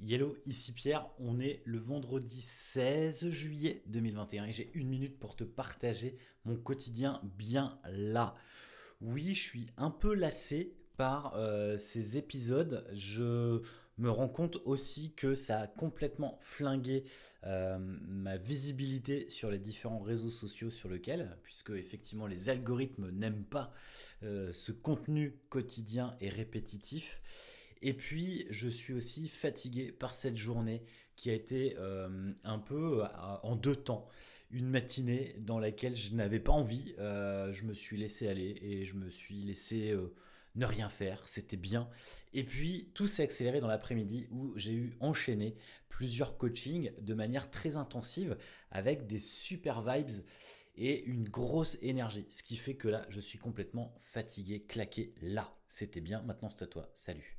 Yellow, ici Pierre, on est le vendredi 16 juillet 2021 et j'ai une minute pour te partager mon quotidien bien là. Oui, je suis un peu lassé par euh, ces épisodes. Je me rends compte aussi que ça a complètement flingué euh, ma visibilité sur les différents réseaux sociaux sur lesquels, puisque effectivement les algorithmes n'aiment pas euh, ce contenu quotidien et répétitif. Et puis, je suis aussi fatigué par cette journée qui a été euh, un peu euh, en deux temps. Une matinée dans laquelle je n'avais pas envie, euh, je me suis laissé aller et je me suis laissé ne rien faire, c'était bien. Et puis, tout s'est accéléré dans l'après-midi où j'ai eu enchaîné plusieurs coachings de manière très intensive avec des super vibes et une grosse énergie. Ce qui fait que là, je suis complètement fatigué, claqué là. C'était bien, maintenant c'est à toi. Salut.